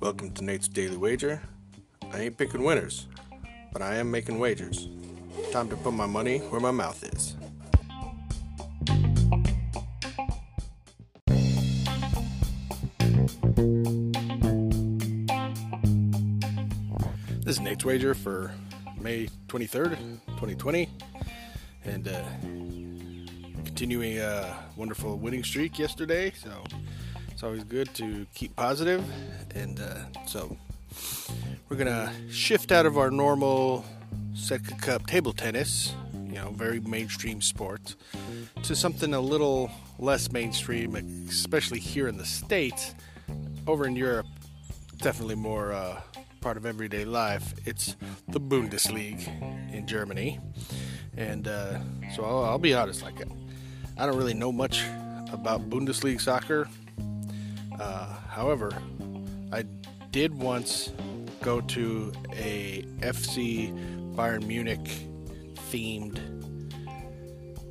Welcome to Nate's Daily Wager. I ain't picking winners, but I am making wagers. Time to put my money where my mouth is. This is Nate's Wager for May 23rd, 2020. And uh, continuing a wonderful winning streak yesterday. So it's always good to keep positive. And uh, so we're going to shift out of our normal Setka Cup table tennis, you know, very mainstream sport, to something a little less mainstream, especially here in the States. Over in Europe, definitely more uh, part of everyday life. It's the Bundesliga in Germany. And uh, so I'll, I'll, be honest, like, I don't really know much about Bundesliga soccer. Uh, however, I did once go to a FC Bayern Munich themed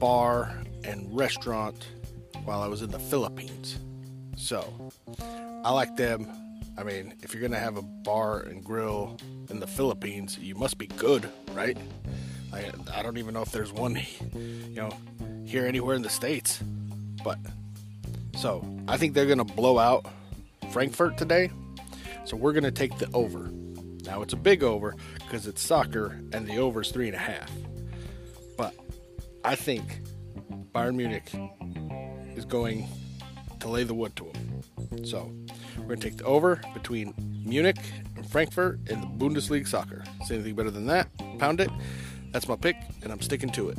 bar and restaurant while I was in the Philippines. So I like them. I mean, if you're gonna have a bar and grill in the Philippines, you must be good, right? I, I don't even know if there's one, you know, here anywhere in the states. But so I think they're gonna blow out Frankfurt today. So we're gonna take the over. Now it's a big over because it's soccer and the over is three and a half. But I think Bayern Munich is going to lay the wood to them. So we're gonna take the over between Munich and Frankfurt in the Bundesliga soccer. Say anything better than that? Pound it. That's my pick, and I'm sticking to it.